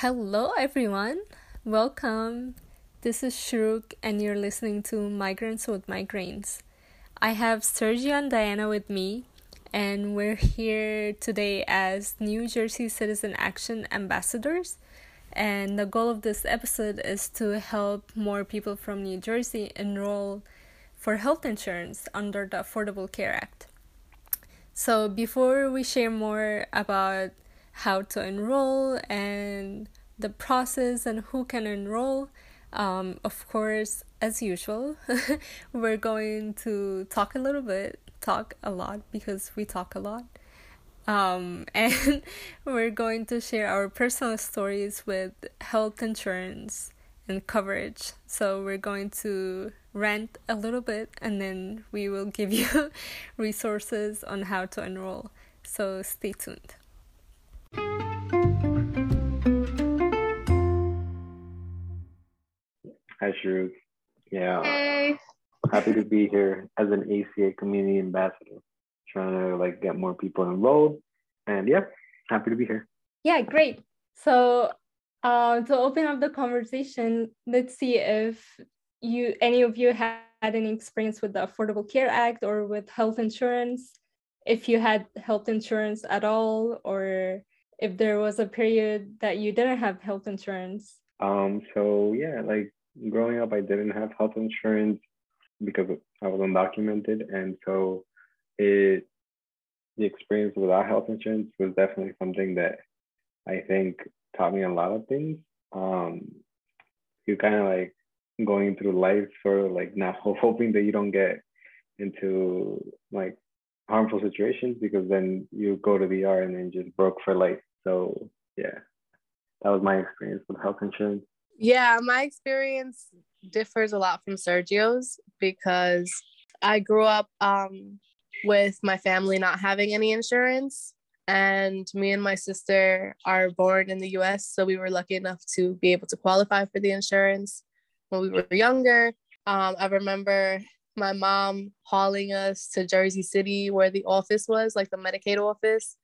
Hello, everyone. Welcome. This is Sherouk, and you're listening to Migrants with Migraines. I have Sergio and Diana with me, and we're here today as New Jersey Citizen Action ambassadors. And the goal of this episode is to help more people from New Jersey enroll for health insurance under the Affordable Care Act. So, before we share more about how to enroll and the process and who can enroll. Um, of course, as usual, we're going to talk a little bit, talk a lot because we talk a lot. Um, and we're going to share our personal stories with health insurance and coverage. So we're going to rant a little bit and then we will give you resources on how to enroll. So stay tuned. Hi, Sherouk. Yeah. Hey. Happy to be here as an ACA community ambassador, trying to like get more people enrolled. And yeah, happy to be here. Yeah, great. So uh, to open up the conversation, let's see if you any of you had any experience with the Affordable Care Act or with health insurance, if you had health insurance at all, or if there was a period that you didn't have health insurance. Um, so yeah, like growing up, I didn't have health insurance because I was undocumented, and so it the experience without health insurance was definitely something that I think taught me a lot of things. Um, you kind of like going through life of like not hoping that you don't get into like harmful situations because then you go to the ER and then just broke for life. So yeah, that was my experience with health insurance. Yeah, my experience differs a lot from Sergio's because I grew up um, with my family not having any insurance. And me and my sister are born in the US. So we were lucky enough to be able to qualify for the insurance when we were younger. Um, I remember my mom hauling us to Jersey City where the office was, like the Medicaid office.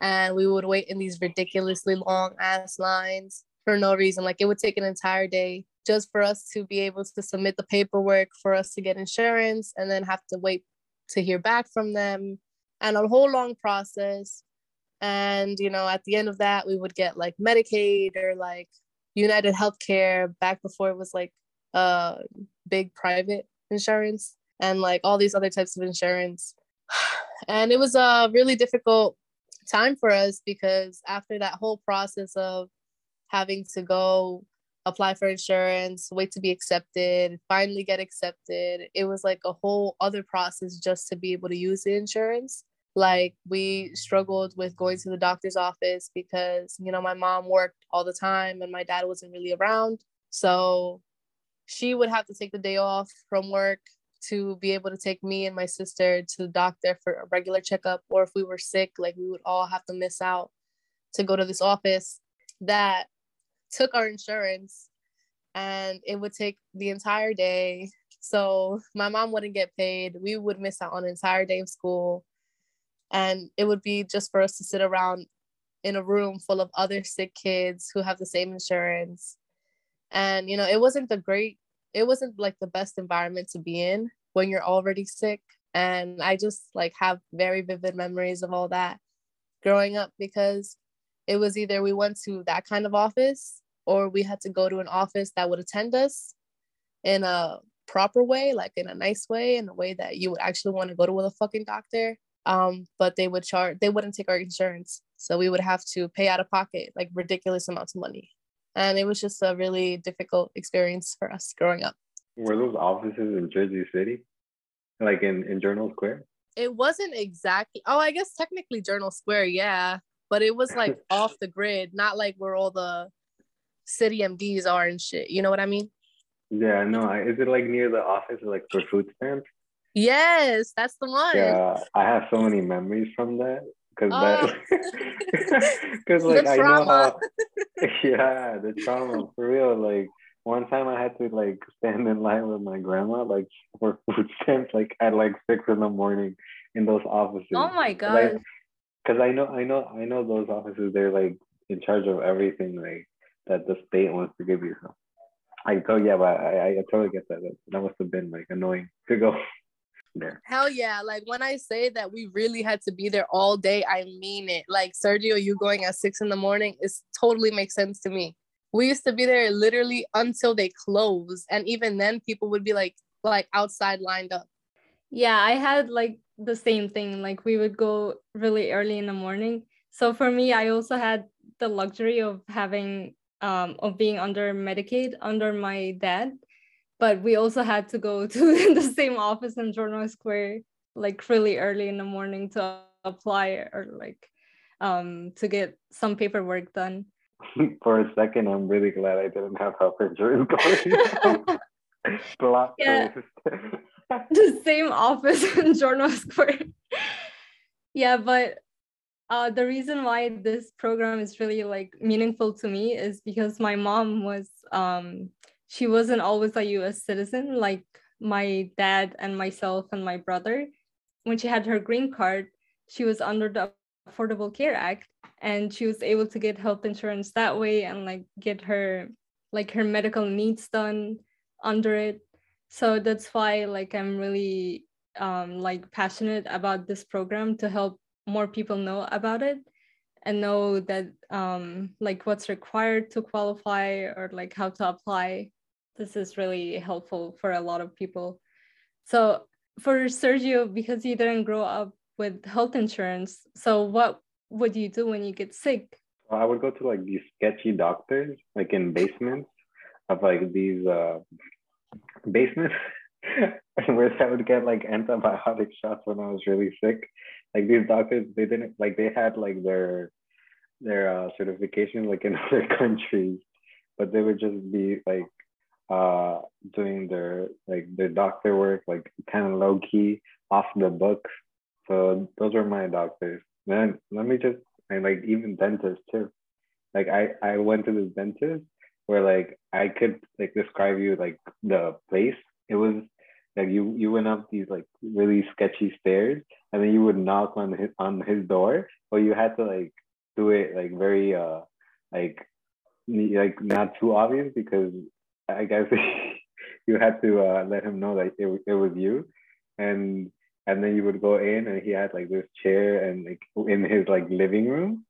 And we would wait in these ridiculously long ass lines for no reason. Like it would take an entire day just for us to be able to submit the paperwork for us to get insurance and then have to wait to hear back from them and a whole long process. And, you know, at the end of that, we would get like Medicaid or like United Healthcare back before it was like uh big private insurance and like all these other types of insurance. And it was a really difficult time for us because after that whole process of having to go apply for insurance, wait to be accepted, finally get accepted. It was like a whole other process just to be able to use the insurance. Like we struggled with going to the doctor's office because, you know, my mom worked all the time and my dad wasn't really around. So she would have to take the day off from work to be able to take me and my sister to the doctor for a regular checkup. Or if we were sick, like we would all have to miss out to go to this office that took our insurance and it would take the entire day. So my mom wouldn't get paid. We would miss out on an entire day of school. And it would be just for us to sit around in a room full of other sick kids who have the same insurance. And, you know, it wasn't the great, it wasn't like the best environment to be in when you're already sick. And I just like have very vivid memories of all that growing up because it was either we went to that kind of office or we had to go to an office that would attend us in a proper way, like in a nice way, in a way that you would actually want to go to with a fucking doctor. Um, but they would charge, they wouldn't take our insurance. So we would have to pay out of pocket like ridiculous amounts of money. And it was just a really difficult experience for us growing up. Were those offices in Jersey City? Like in, in Journal Square? It wasn't exactly, oh, I guess technically Journal Square, yeah. But it was like off the grid, not like where all the CityMDs are and shit. You know what I mean? Yeah, no. Is it like near the office, like for food stamps? Yes, that's the one. Yeah, I have so many memories from that because Oh. that because like The I know how yeah the trauma for real like one time I had to like stand in line with my grandma like for food stamps like at like six in the morning in those offices. Oh my god. Cause I know I know I know those offices they're like in charge of everything like that the state wants to give you. So I told yeah, but I, I totally get that. That must have been like annoying to go there. Hell yeah. Like when I say that we really had to be there all day, I mean it. Like Sergio, you going at six in the morning is totally makes sense to me. We used to be there literally until they close. And even then people would be like like outside lined up. Yeah, I had like the same thing. Like we would go really early in the morning. So for me, I also had the luxury of having um of being under Medicaid under my dad but we also had to go to the same office in Journal Square like really early in the morning to apply or like um to get some paperwork done. For a second, I'm really glad I didn't have health insurance going. yeah. the same office in Journal Square. yeah, but uh, the reason why this program is really like meaningful to me is because my mom was um, she wasn't always a US citizen like my dad and myself and my brother. When she had her green card, she was under the Affordable Care Act and she was able to get health insurance that way and like get her like her medical needs done under it. So that's why like I'm really um like passionate about this program to help more people know about it and know that um like what's required to qualify or like how to apply this is really helpful for a lot of people. So for Sergio, because you didn't grow up with health insurance, so what would you do when you get sick? I would go to like these sketchy doctors, like in basements of like these uh, basements where I would get like antibiotic shots when I was really sick. Like these doctors, they didn't like they had like their their uh, certification like in other countries, but they would just be like uh, doing their like their doctor work, like kind of low key off the books. So those were my doctors. Then let me just and like even dentists too. Like I I went to this dentist where like I could like describe you like the place. It was like you you went up these like really sketchy stairs and then you would knock on his on his door, but you had to like do it like very uh like like not too obvious because I guess you had to uh, let him know that it, it was you, and and then you would go in and he had like this chair and like in his like living room,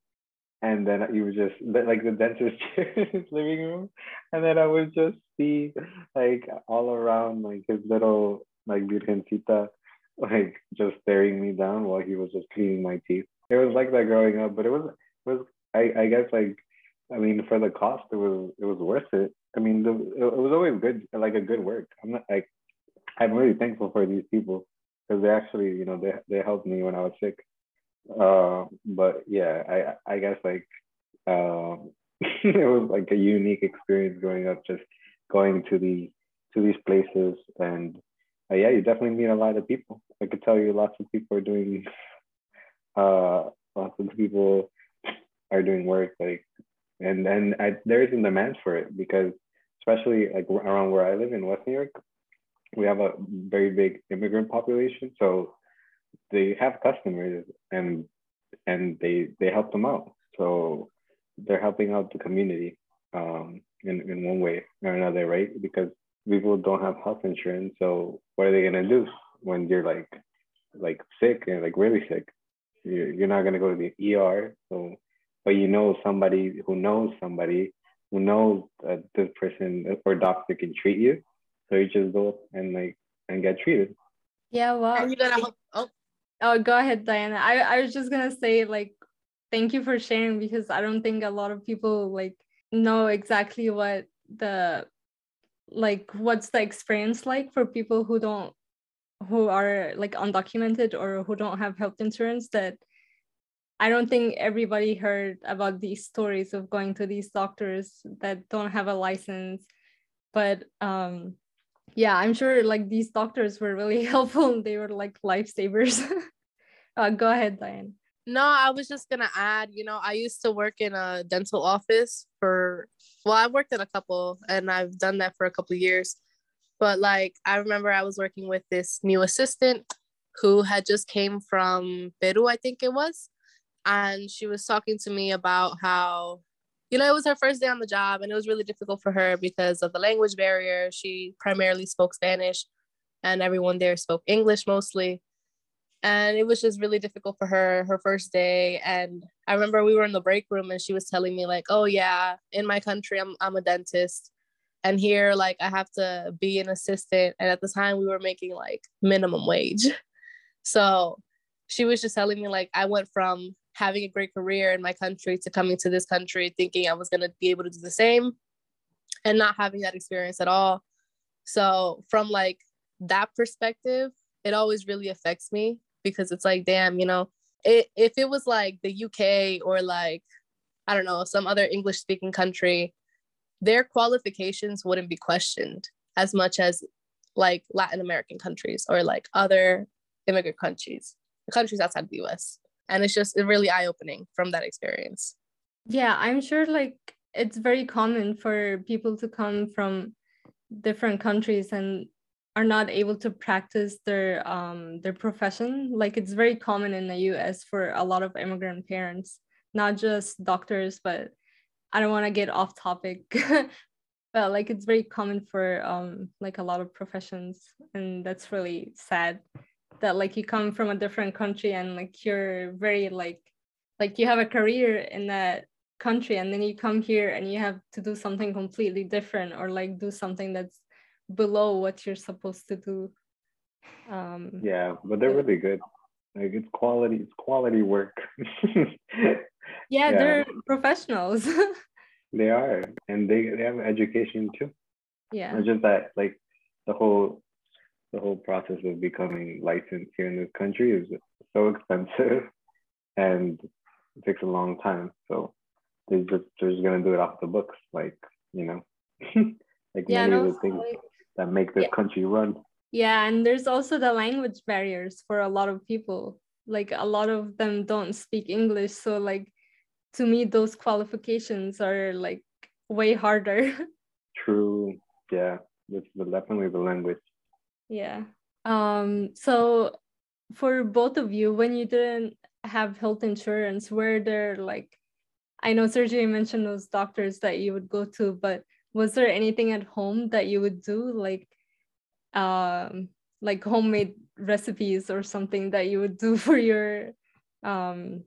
and then you would just like the dentist chair in his living room, and then I would just see like all around like his little like virgencita like just staring me down while he was just cleaning my teeth. It was like that growing up, but it was it was I, I guess like I mean for the cost it was it was worth it I mean, the, it was always good, like a good work. I'm not like, I'm really thankful for these people because they actually, you know, they they helped me when I was sick. Uh, but yeah, I I guess like, uh, it was like a unique experience growing up, just going to the to these places and uh, yeah, you definitely meet a lot of people. I could tell you lots of people are doing, uh, lots of people are doing work like and and I, there is a demand for it because especially like around where I live in West New York, we have a very big immigrant population. So they have customers and and they they help them out. So they're helping out the community um, in, in one way or another, right? Because people don't have health insurance. So what are they gonna do when you're like like sick and like really sick? You're, you're not gonna go to the ER. So but you know somebody who knows somebody who knows that this person or doctor can treat you. So you just go and like and get treated. Yeah, well. And you gotta hope. Oh. Oh, go ahead, Diana. I, I was just gonna say like thank you for sharing because I don't think a lot of people like know exactly what the like what's the experience like for people who don't who are like undocumented or who don't have health insurance that I don't think everybody heard about these stories of going to these doctors that don't have a license. But um, yeah, I'm sure like these doctors were really helpful. They were like lifesavers. uh, go ahead, Diane. No, I was just gonna add, you know, I used to work in a dental office for well, I worked in a couple and I've done that for a couple years. But like I remember I was working with this new assistant who had just came from Peru, I think it was and she was talking to me about how you know, it was her first day on the job and it was really difficult for her because of the language barrier. She primarily spoke Spanish and everyone there spoke English mostly. And it was just really difficult for her her first day. And I remember we were in the break room and she was telling me, like, oh, yeah, in my country, I'm, I'm a dentist. And here, like, I have to be an assistant. And at the time, we were making like minimum wage. So she was just telling me, like, I went from having a great career in my country to coming to this country thinking I was going to be able to do the same and not having that experience at all. So, from like that perspective, it always really affects me because it's like, damn, you know, it, if it was like the UK or like, I don't know, some other English speaking country, their qualifications wouldn't be questioned as much as like Latin American countries or like other immigrant countries, countries outside the US and it's just really eye opening from that experience. Yeah, I'm sure like it's very common for people to come from different countries and are not able to practice their um their profession like it's very common in the US for a lot of immigrant parents not just doctors but I don't want to get off topic but like it's very common for um like a lot of professions and that's really sad that like you come from a different country and like you're very like like you have a career in that country and then you come here and you have to do something completely different or like do something that's below what you're supposed to do. Um yeah but they're really good. Like it's quality it's quality work. Yeah, yeah, they're professionals. They are and they, they have education too. Yeah. It's just that like the whole the whole process of becoming licensed here in this country is so expensive and it takes a long time. So they're just they're just gonna do it off the books, like you know, like yeah, many of the things like, that make this yeah. country run. Yeah, and there's also the language barriers for a lot of people. Like a lot of them don't speak English, so like to me those qualifications are like way harder. True. Yeah, it's definitely the language yeah. Um so for both of you when you didn't have health insurance were there like i know Sergio mentioned those doctors that you would go to but was there anything at home that you would do like um like homemade recipes or something that you would do for your um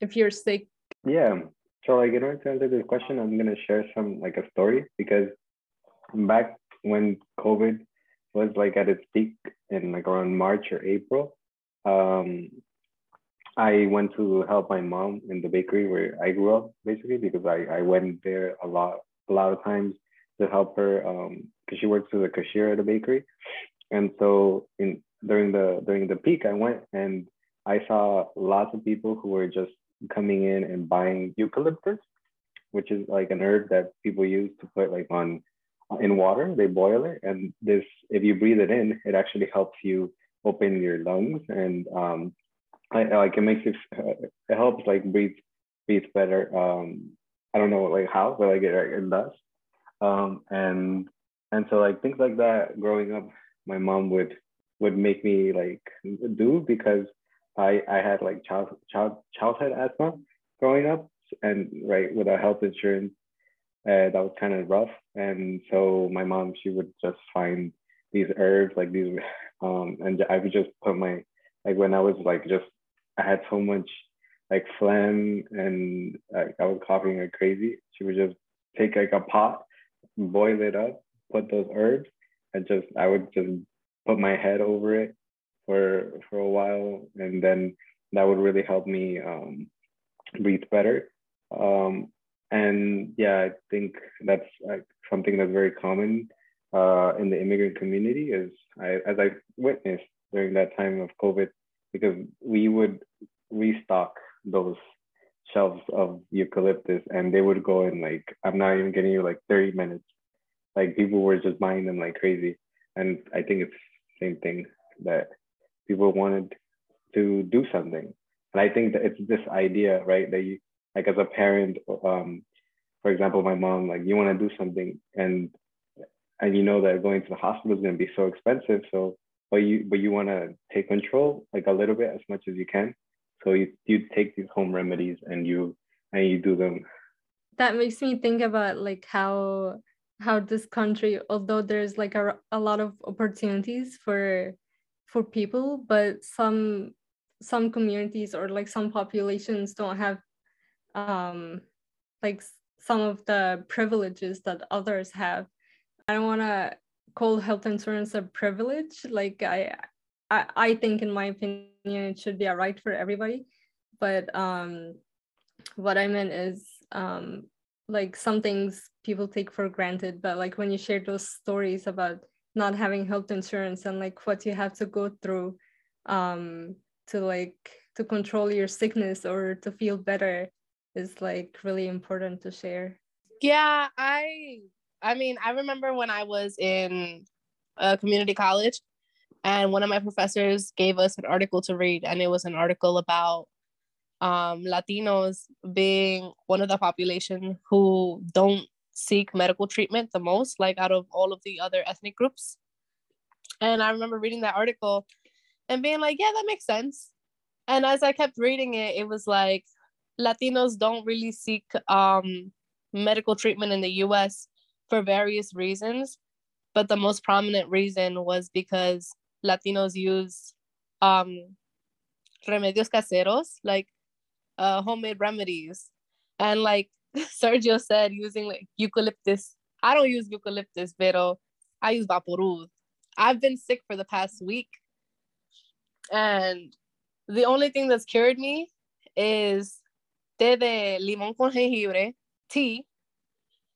if you're sick? Yeah. So like in order to answer this question i'm going to share some like a story because back when covid was like at its peak in like around March or April. Um, I went to help my mom in the bakery where I grew up, basically, because I, I went there a lot, a lot of times to help her because um, she works as a cashier at a bakery. And so in during the during the peak, I went and I saw lots of people who were just coming in and buying eucalyptus, which is like an herb that people use to put like on in water. They boil it, and this, if you breathe it in, it actually helps you open your lungs, and um, I, like it makes it, it helps like breathe, breathe better. Um, I don't know like how, but like it, it does. Um, and and so like things like that. Growing up, my mom would would make me like do because I I had like child child childhood asthma growing up, and right without health insurance uh, that was kind of rough. And so my mom, she would just find these herbs, like these, um, and I would just put my, like when I was like just, I had so much like phlegm and like, I was coughing like crazy. She would just take like a pot, boil it up, put those herbs, and just I would just put my head over it for for a while, and then that would really help me um, breathe better. Um, and yeah, I think that's like something that's very common uh, in the immigrant community is I, as I witnessed during that time of COVID, because we would restock those shelves of eucalyptus and they would go in like, I'm not even getting you like 30 minutes. Like people were just buying them like crazy. And I think it's the same thing that people wanted to do something. And I think that it's this idea, right, that you like as a parent um, for example my mom like you want to do something and and you know that going to the hospital is going to be so expensive so but you but you want to take control like a little bit as much as you can. So you you take these home remedies and you and you do them. That makes me think about like how how this country although there's like a, a lot of opportunities for for people but some some communities or like some populations don't have um like some of the privileges that others have. I don't want to call health insurance a privilege like I, I i think in my opinion it should be a right for everybody. But um what i meant is um like some things people take for granted but like when you share those stories about not having health insurance and like what you have to go through um to like to control your sickness or to feel better is like really important to share yeah i i mean i remember when i was in a community college and one of my professors gave us an article to read and it was an article about um, Latinos being one of the population who don't seek medical treatment the most, like out of all of the other ethnic groups. And I remember reading that article and being like, yeah, that makes sense. And as I kept reading it, it was like Latinos don't really seek um, medical treatment in the US for various reasons. But the most prominent reason was because Latinos use um, remedios caseros, like uh, homemade remedies. And like Sergio said, using like eucalyptus. I don't use eucalyptus, but I use Vaporub. I've been sick for the past week. And the only thing that's cured me is té de limón con jengibre, tea,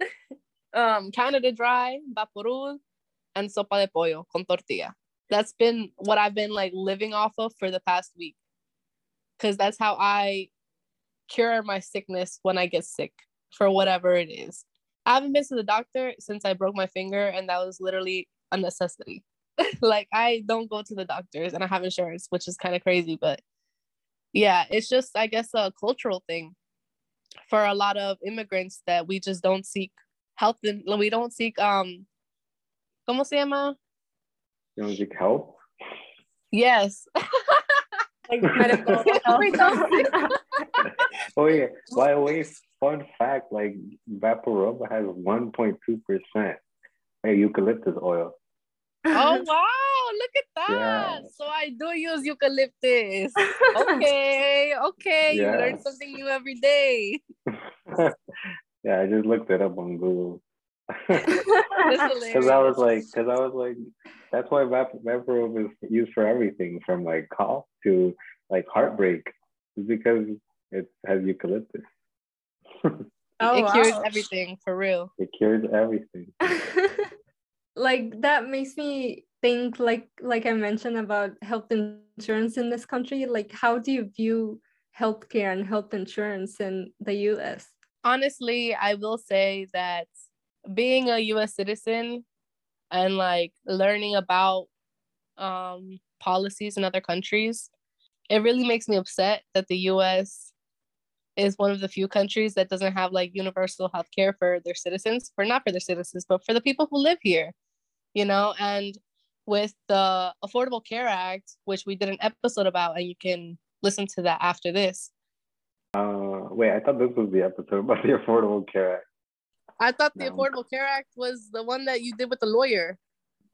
um, Canada Dry, Vaporub, and sopa de pollo con tortilla. That's been what I've been like living off of for the past week. Cause that's how I cure my sickness when I get sick for whatever it is. I haven't been to the doctor since I broke my finger, and that was literally a necessity. like I don't go to the doctors and I have insurance, which is kind of crazy, but yeah, it's just I guess a cultural thing for a lot of immigrants that we just don't seek health and we don't seek um ¿Cómo se llama? You don't seek help? Yes. like medical oh yeah. By the way, fun fact: like Vaporub has one point two percent eucalyptus oil. Oh wow! Look at that. Yeah. So I do use eucalyptus. Okay, okay. Yeah. You learn something new every day. yeah, I just looked it up on Google. Because I was like, because I was like, that's why Vaporub is used for everything from like cough to like heartbreak, is because it has eucalyptus. oh, it wow. cures everything for real. It cures everything. like that makes me think like like I mentioned about health insurance in this country. Like how do you view healthcare and health insurance in the US? Honestly, I will say that being a US citizen and like learning about um policies in other countries, it really makes me upset that the US is one of the few countries that doesn't have like universal health care for their citizens, for not for their citizens, but for the people who live here, you know? And with the Affordable Care Act, which we did an episode about, and you can listen to that after this. Uh, wait, I thought this was the episode about the Affordable Care Act. I thought the no. Affordable Care Act was the one that you did with the lawyer.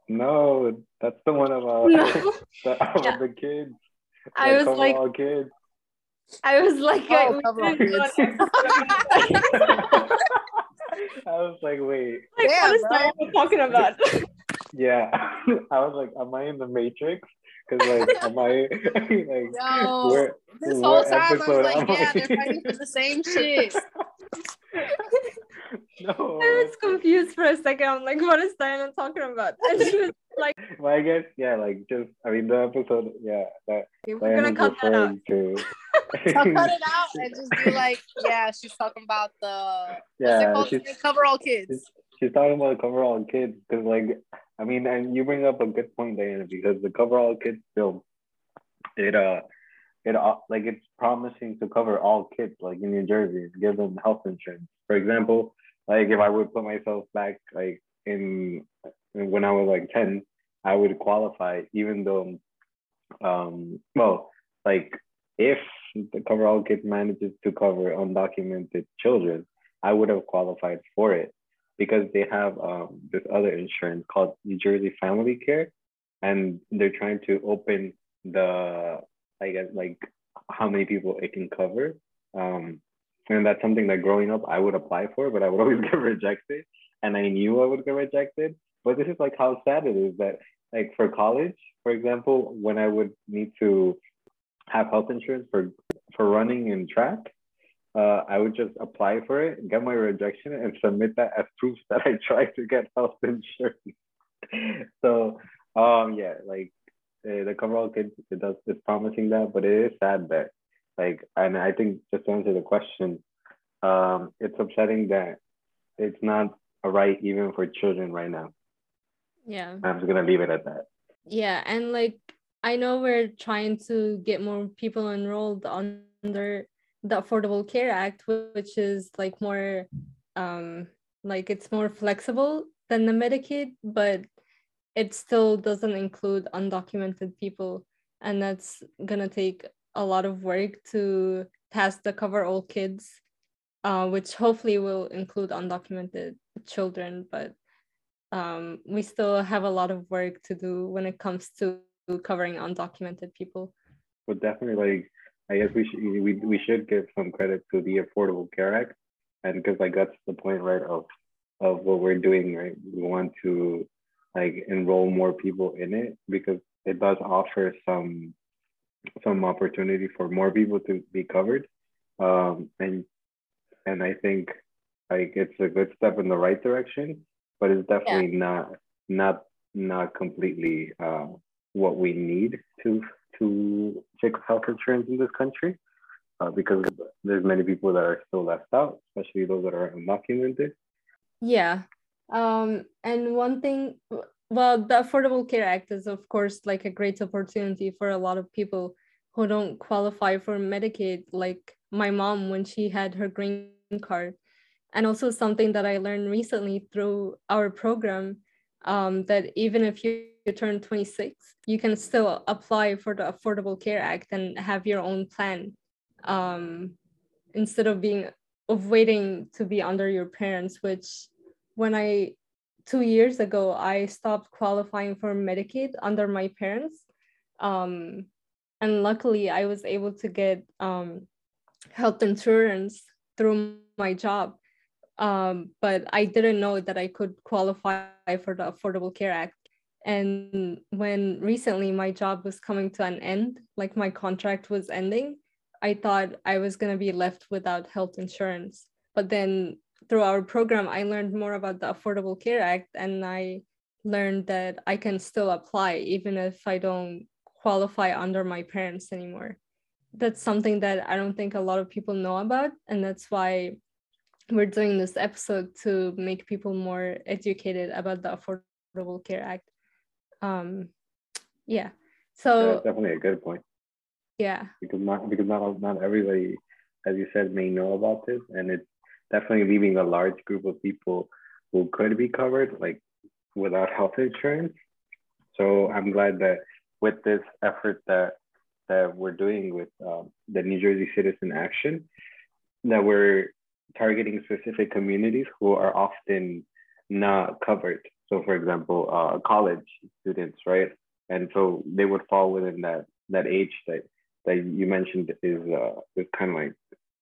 No, that's the one about, no. the, about yeah. the kids. I was like, kids. I was like, oh, I, I was like, wait. Like, Damn, what is that talking about? Yeah, I was like, am I in the Matrix? Because like, am I like? No, where, this whole time I was like, yeah, they're fighting for the same shit. no. I was confused for a second. I'm like, what is Diana talking about? And she was like, well, I guess yeah, like just I mean the episode, yeah, that okay, we're gonna cut that out. To... so cut it out and just be like, yeah, she's talking about the yeah, she's, cover all kids. She's, she's talking about cover all kids because like I mean, and you bring up a good point, Diana, because the cover all kids film, it uh it uh, like it's promising to cover all kids like in New Jersey, give them health insurance. For example, like if I would put myself back like in when I was like 10, I would qualify even though um well like if the cover all kids manages to cover undocumented children, I would have qualified for it because they have um, this other insurance called New Jersey Family Care, and they're trying to open the I guess like how many people it can cover. Um, and that's something that growing up I would apply for, but I would always get rejected, and I knew I would get rejected. But this is like how sad it is that like for college, for example, when I would need to have health insurance for for running and track, uh, I would just apply for it, get my rejection, and submit that as proof that I tried to get health insurance. so, um, yeah, like uh, the coverall kids, it does it's promising that, but it is sad that, like, and I think just to answer the question, um, it's upsetting that it's not a right even for children right now. Yeah, I'm just gonna leave it at that. Yeah, and like I know we're trying to get more people enrolled under the Affordable Care Act, which is like more um like it's more flexible than the Medicaid, but it still doesn't include undocumented people. And that's gonna take a lot of work to pass the cover all kids, uh, which hopefully will include undocumented children, but um, we still have a lot of work to do when it comes to covering undocumented people. But definitely, like I guess we should we, we should give some credit to the Affordable Care Act, and because like that's the point, right, of of what we're doing, right? We want to like enroll more people in it because it does offer some some opportunity for more people to be covered, um, and and I think like it's a good step in the right direction, but it's definitely yeah. not not not completely uh, what we need to to take health insurance in this country uh, because there's many people that are still left out, especially those that are undocumented. Yeah. Um, and one thing, well, the Affordable Care Act is, of course, like a great opportunity for a lot of people who don't qualify for Medicaid, like my mom when she had her green card. And also something that I learned recently through our program um, that even if you turn 26, you can still apply for the Affordable Care Act and have your own plan um, instead of being of waiting to be under your parents. Which, when I two years ago, I stopped qualifying for Medicaid under my parents, um, and luckily I was able to get um, health insurance through my job um, but I didn't know that I could qualify for the Affordable Care Act. And when recently my job was coming to an end, like my contract was ending, I thought I was going to be left without health insurance. But then through our program, I learned more about the Affordable Care Act and I learned that I can still apply even if I don't qualify under my parents anymore. That's something that I don't think a lot of people know about. And that's why we're doing this episode to make people more educated about the Affordable Care Act. Um, yeah. So that's definitely a good point. Yeah. Because not because not not everybody, as you said, may know about this, and it's definitely leaving a large group of people who could be covered like without health insurance. So I'm glad that with this effort that that we're doing with um, the New Jersey Citizen Action, that we're targeting specific communities who are often not covered. So, for example, uh, college students, right? And so they would fall within that that age that that you mentioned is uh, is kind of like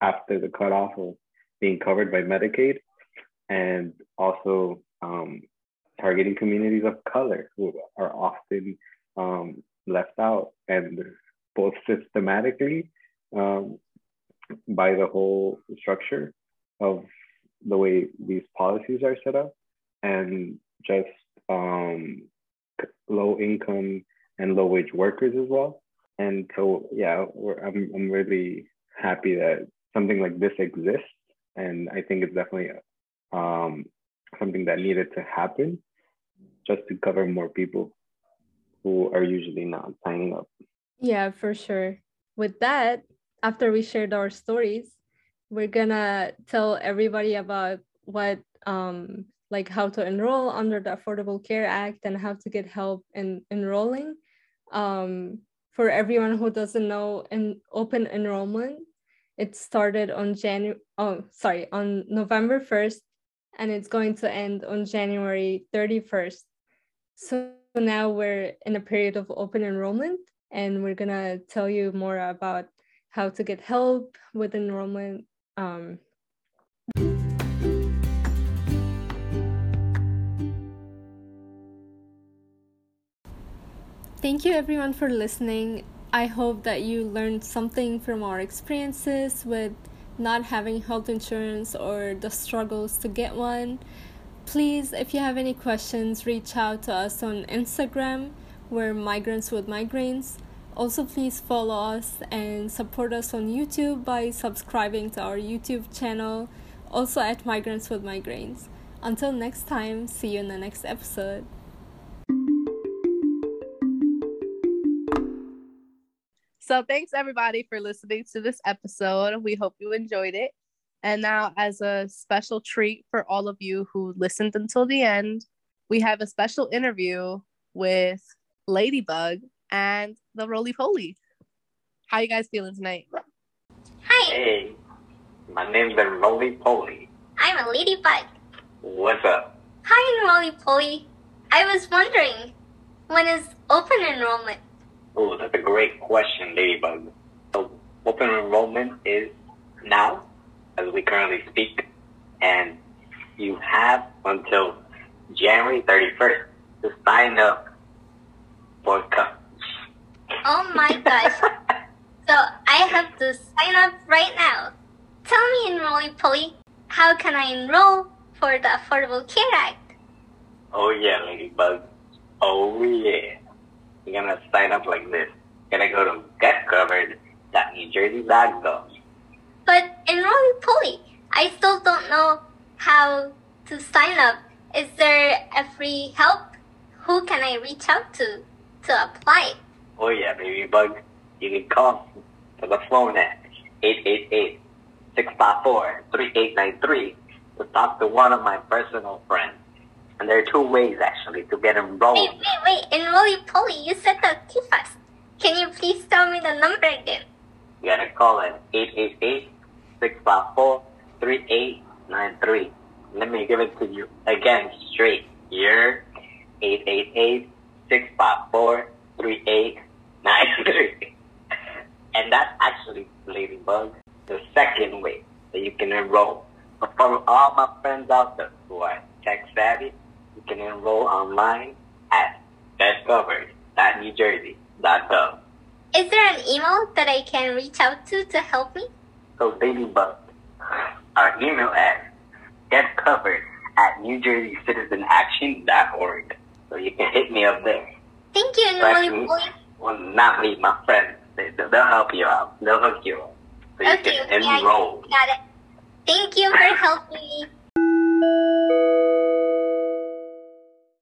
after the cutoff of being covered by Medicaid, and also um, targeting communities of color who are often um, left out and both systematically um, by the whole structure of the way these policies are set up and just um, low income and low wage workers as well. And so, yeah, I'm, I'm really happy that something like this exists. And I think it's definitely um, something that needed to happen just to cover more people who are usually not signing up. Yeah, for sure. With that, after we shared our stories, we're gonna tell everybody about what um like how to enroll under the Affordable Care Act and how to get help in enrolling. Um, for everyone who doesn't know, an open enrollment It started on January, oh, sorry, on November 1st, and it's going to end on January 31st. So now we're in a period of open enrollment, and we're gonna tell you more about how to get help with enrollment. Um, Thank you everyone for listening. I hope that you learned something from our experiences with not having health insurance or the struggles to get one. Please, if you have any questions, reach out to us on Instagram. We're Migrants with Migraines. Also, please follow us and support us on YouTube by subscribing to our YouTube channel, also at Migrants with Migraines. Until next time, see you in the next episode. So thanks everybody for listening to this episode. We hope you enjoyed it. And now, as a special treat for all of you who listened until the end, we have a special interview with Ladybug and the Roly Poly. How you guys feeling tonight? Hi, Hey, my name's the Roly Poly. I'm a ladybug. What's up? Hi, Roly Poly. I was wondering, when is open enrollment? Oh, that's a great question, Ladybug. So, open enrollment is now, as we currently speak, and you have until January 31st to sign up for co- Oh my gosh. so I have to sign up right now. Tell me, Roly Poly, how can I enroll for the Affordable Care Act? Oh yeah, Ladybug. Oh yeah. You're gonna sign up like this. You're gonna go to getcovered.newjersey.gov. But in Roly Poly, I still don't know how to sign up. Is there a free help? Who can I reach out to to apply? Oh yeah, baby bug. You can call to the phone at 888-654-3893 to talk to one of my personal friends. And there are two ways actually to get enrolled. wait, wait. In Roly Poly, you said the too fast. Can you please tell me the number again? You gotta call it 888-654-3893. Let me give it to you again straight. You're 888-654-3893. and that's actually Ladybug, the second way that you can enroll. But for all my friends out there who are tech savvy, can enroll online at getcovered.newjersey.gov. Is there an email that I can reach out to to help me? So Ladybug, our email address get covered at NewJerseyCitizenAction.org. So you can hit me up there. Thank you. Roly Poly. Well, not me, my friends. They, they'll help you out. They'll hook you up. So you Okay, can enroll. got it. Thank you for helping me.